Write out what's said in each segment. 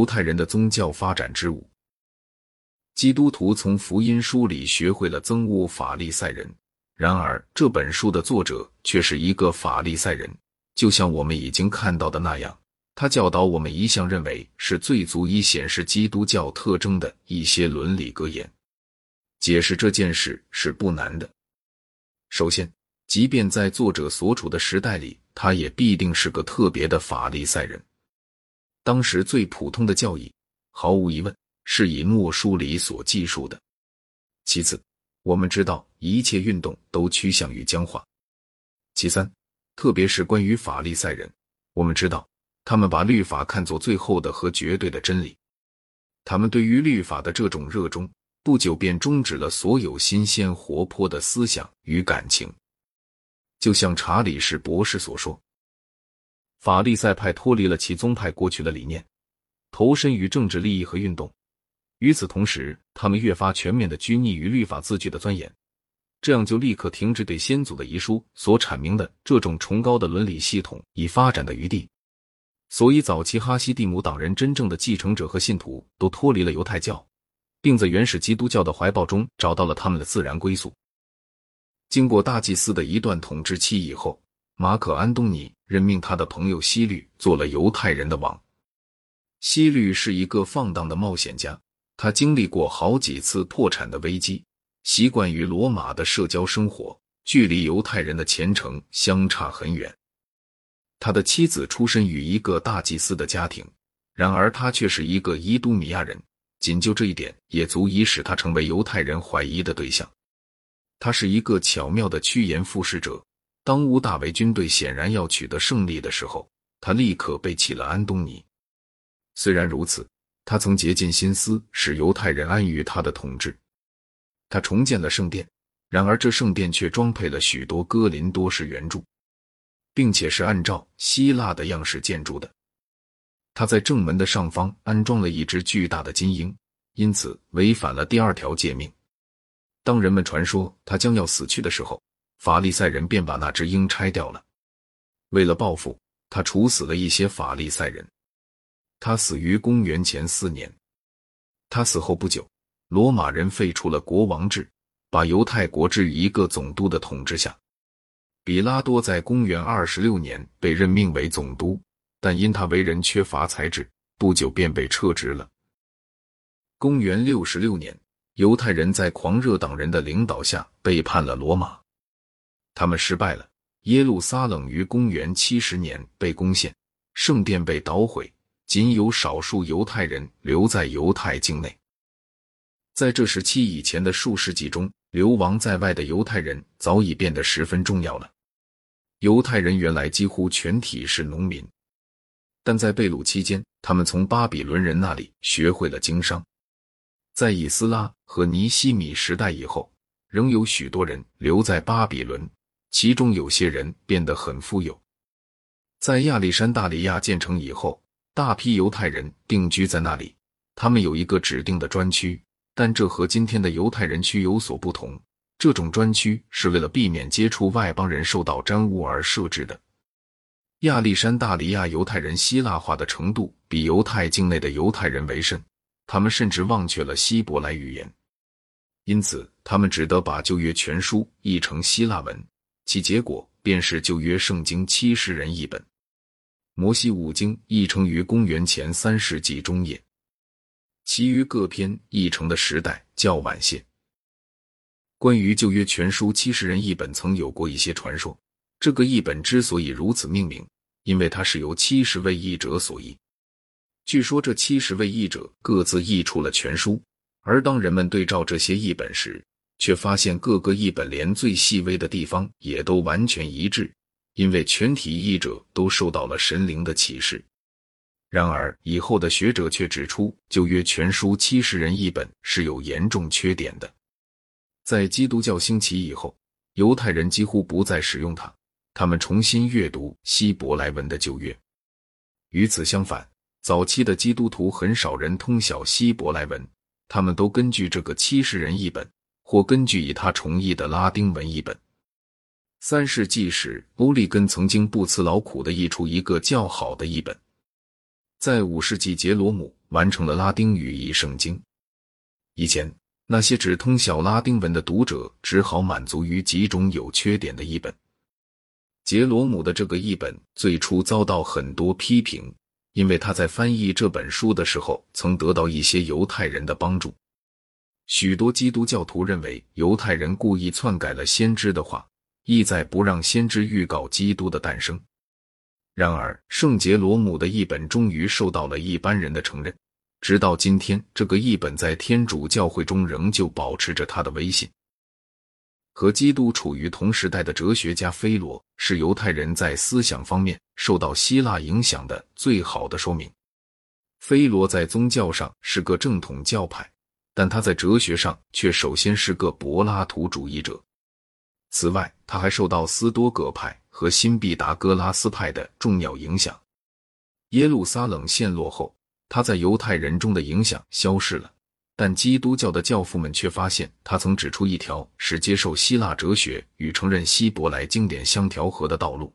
犹太人的宗教发展之舞。基督徒从福音书里学会了憎恶法利赛人，然而这本书的作者却是一个法利赛人，就像我们已经看到的那样，他教导我们一向认为是最足以显示基督教特征的一些伦理格言。解释这件事是不难的。首先，即便在作者所处的时代里，他也必定是个特别的法利赛人。当时最普通的教义，毫无疑问。是以诺书里所记述的。其次，我们知道一切运动都趋向于僵化。其三，特别是关于法利赛人，我们知道他们把律法看作最后的和绝对的真理。他们对于律法的这种热衷，不久便终止了所有新鲜活泼的思想与感情。就像查理士博士所说，法利赛派脱离了其宗派过去的理念，投身于政治利益和运动。与此同时，他们越发全面的拘泥于律法字句的钻研，这样就立刻停止对先祖的遗书所阐明的这种崇高的伦理系统以发展的余地。所以，早期哈西蒂姆党人真正的继承者和信徒都脱离了犹太教，并在原始基督教的怀抱中找到了他们的自然归宿。经过大祭司的一段统治期以后，马可·安东尼任命他的朋友希律做了犹太人的王。希律是一个放荡的冒险家。他经历过好几次破产的危机，习惯于罗马的社交生活，距离犹太人的虔诚相差很远。他的妻子出身于一个大祭司的家庭，然而他却是一个伊都米亚人，仅就这一点也足以使他成为犹太人怀疑的对象。他是一个巧妙的趋炎附势者。当乌大维军队显然要取得胜利的时候，他立刻背弃了安东尼。虽然如此。他曾竭尽心思使犹太人安于他的统治，他重建了圣殿，然而这圣殿却装配了许多哥林多式圆柱，并且是按照希腊的样式建筑的。他在正门的上方安装了一只巨大的金鹰，因此违反了第二条诫命。当人们传说他将要死去的时候，法利赛人便把那只鹰拆掉了。为了报复，他处死了一些法利赛人。他死于公元前四年。他死后不久，罗马人废除了国王制，把犹太国置于一个总督的统治下。比拉多在公元二十六年被任命为总督，但因他为人缺乏才智，不久便被撤职了。公元六十六年，犹太人在狂热党人的领导下背叛了罗马，他们失败了。耶路撒冷于公元七十年被攻陷，圣殿被捣毁。仅有少数犹太人留在犹太境内。在这时期以前的数世纪中，流亡在外的犹太人早已变得十分重要了。犹太人原来几乎全体是农民，但在被掳期间，他们从巴比伦人那里学会了经商。在以斯拉和尼西米时代以后，仍有许多人留在巴比伦，其中有些人变得很富有。在亚历山大里亚建成以后。大批犹太人定居在那里，他们有一个指定的专区，但这和今天的犹太人区有所不同。这种专区是为了避免接触外邦人受到沾污而设置的。亚历山大里亚犹太人希腊化的程度比犹太境内的犹太人为甚，他们甚至忘却了希伯来语言，因此他们只得把旧约全书译成希腊文，其结果便是旧约圣经七十人译本。摩西五经译成于公元前三世纪中叶，其余各篇译成的时代较晚些。关于旧约全书七十人译本，曾有过一些传说。这个译本之所以如此命名，因为它是由七十位译者所译。据说这七十位译者各自译出了全书，而当人们对照这些译本时，却发现各个译本连最细微的地方也都完全一致。因为全体译者都受到了神灵的启示，然而以后的学者却指出，旧约全书七十人译本是有严重缺点的。在基督教兴起以后，犹太人几乎不再使用它，他们重新阅读希伯来文的旧约。与此相反，早期的基督徒很少人通晓希伯来文，他们都根据这个七十人译本，或根据以他重译的拉丁文译本。三世纪时，欧利根曾经不辞劳苦的译出一个较好的译本。在五世纪，杰罗姆完成了拉丁语译圣经。以前那些只通晓拉丁文的读者，只好满足于几种有缺点的译本。杰罗姆的这个译本最初遭到很多批评，因为他在翻译这本书的时候曾得到一些犹太人的帮助。许多基督教徒认为犹太人故意篡改了先知的话，意在不让先知预告基督的诞生。然而，圣杰罗姆的译本终于受到了一般人的承认。直到今天，这个译本在天主教会中仍旧保持着他的威信。和基督处于同时代的哲学家菲罗是犹太人在思想方面受到希腊影响的最好的说明。菲罗在宗教上是个正统教派，但他在哲学上却首先是个柏拉图主义者。此外，他还受到斯多葛派和新毕达哥拉斯派的重要影响。耶路撒冷陷落后，他在犹太人中的影响消失了。但基督教的教父们却发现，他曾指出一条使接受希腊哲学与承认希伯来经典相调和的道路。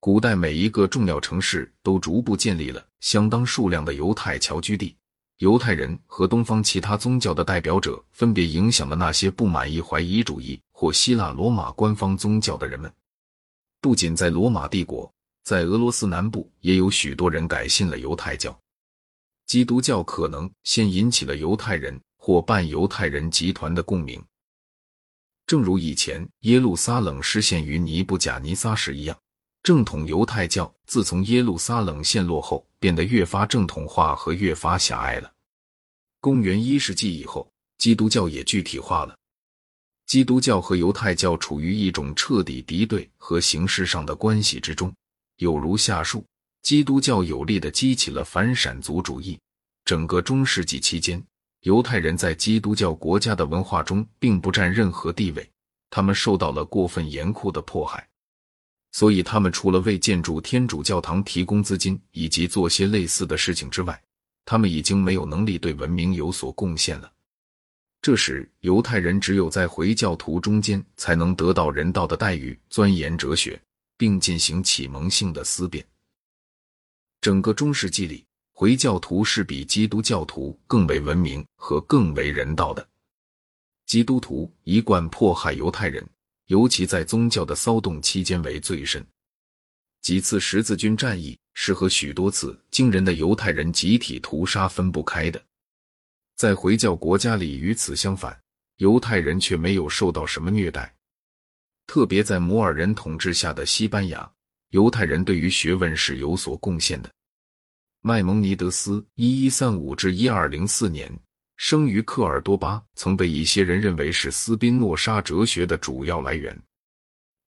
古代每一个重要城市都逐步建立了相当数量的犹太侨居地。犹太人和东方其他宗教的代表者分别影响了那些不满意怀疑主义或希腊罗马官方宗教的人们。不仅在罗马帝国，在俄罗斯南部也有许多人改信了犹太教。基督教可能先引起了犹太人或半犹太人集团的共鸣，正如以前耶路撒冷失陷于尼布甲尼撒时一样。正统犹太教自从耶路撒冷陷落后，变得越发正统化和越发狭隘了。公元一世纪以后，基督教也具体化了。基督教和犹太教处于一种彻底敌对和形式上的关系之中，有如下述。基督教有力的激起了反闪族主义。整个中世纪期间，犹太人在基督教国家的文化中并不占任何地位，他们受到了过分严酷的迫害，所以他们除了为建筑天主教堂提供资金以及做些类似的事情之外，他们已经没有能力对文明有所贡献了。这时，犹太人只有在回教徒中间才能得到人道的待遇，钻研哲学，并进行启蒙性的思辨。整个中世纪里，回教徒是比基督教徒更为文明和更为人道的。基督徒一贯迫害犹太人，尤其在宗教的骚动期间为最甚。几次十字军战役是和许多次惊人的犹太人集体屠杀分不开的。在回教国家里，与此相反，犹太人却没有受到什么虐待。特别在摩尔人统治下的西班牙。犹太人对于学问是有所贡献的。麦蒙尼德斯（一一三五至一二零四年）生于科尔多巴，曾被一些人认为是斯宾诺莎哲学的主要来源。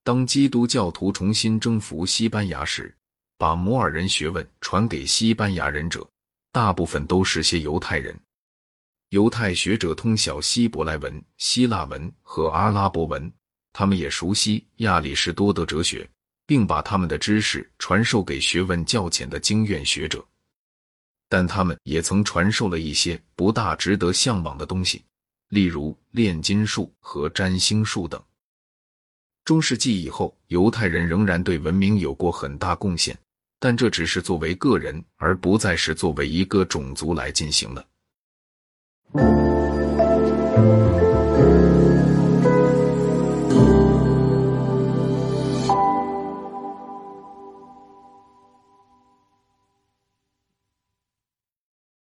当基督教徒重新征服西班牙时，把摩尔人学问传给西班牙人者，大部分都是些犹太人。犹太学者通晓希伯来文、希腊文和阿拉伯文，他们也熟悉亚里士多德哲学。并把他们的知识传授给学问较浅的经院学者，但他们也曾传授了一些不大值得向往的东西，例如炼金术和占星术等。中世纪以后，犹太人仍然对文明有过很大贡献，但这只是作为个人，而不再是作为一个种族来进行了。